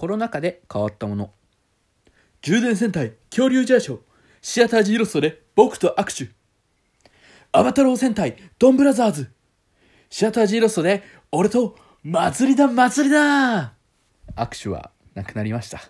コロナ禍で変わったもの。充電戦隊恐竜ジャーショー。シアタージーロストで僕と握手。アバタロー戦隊ドンブラザーズ。シアタージーロストで俺と祭りだ祭りだ握手はなくなりました。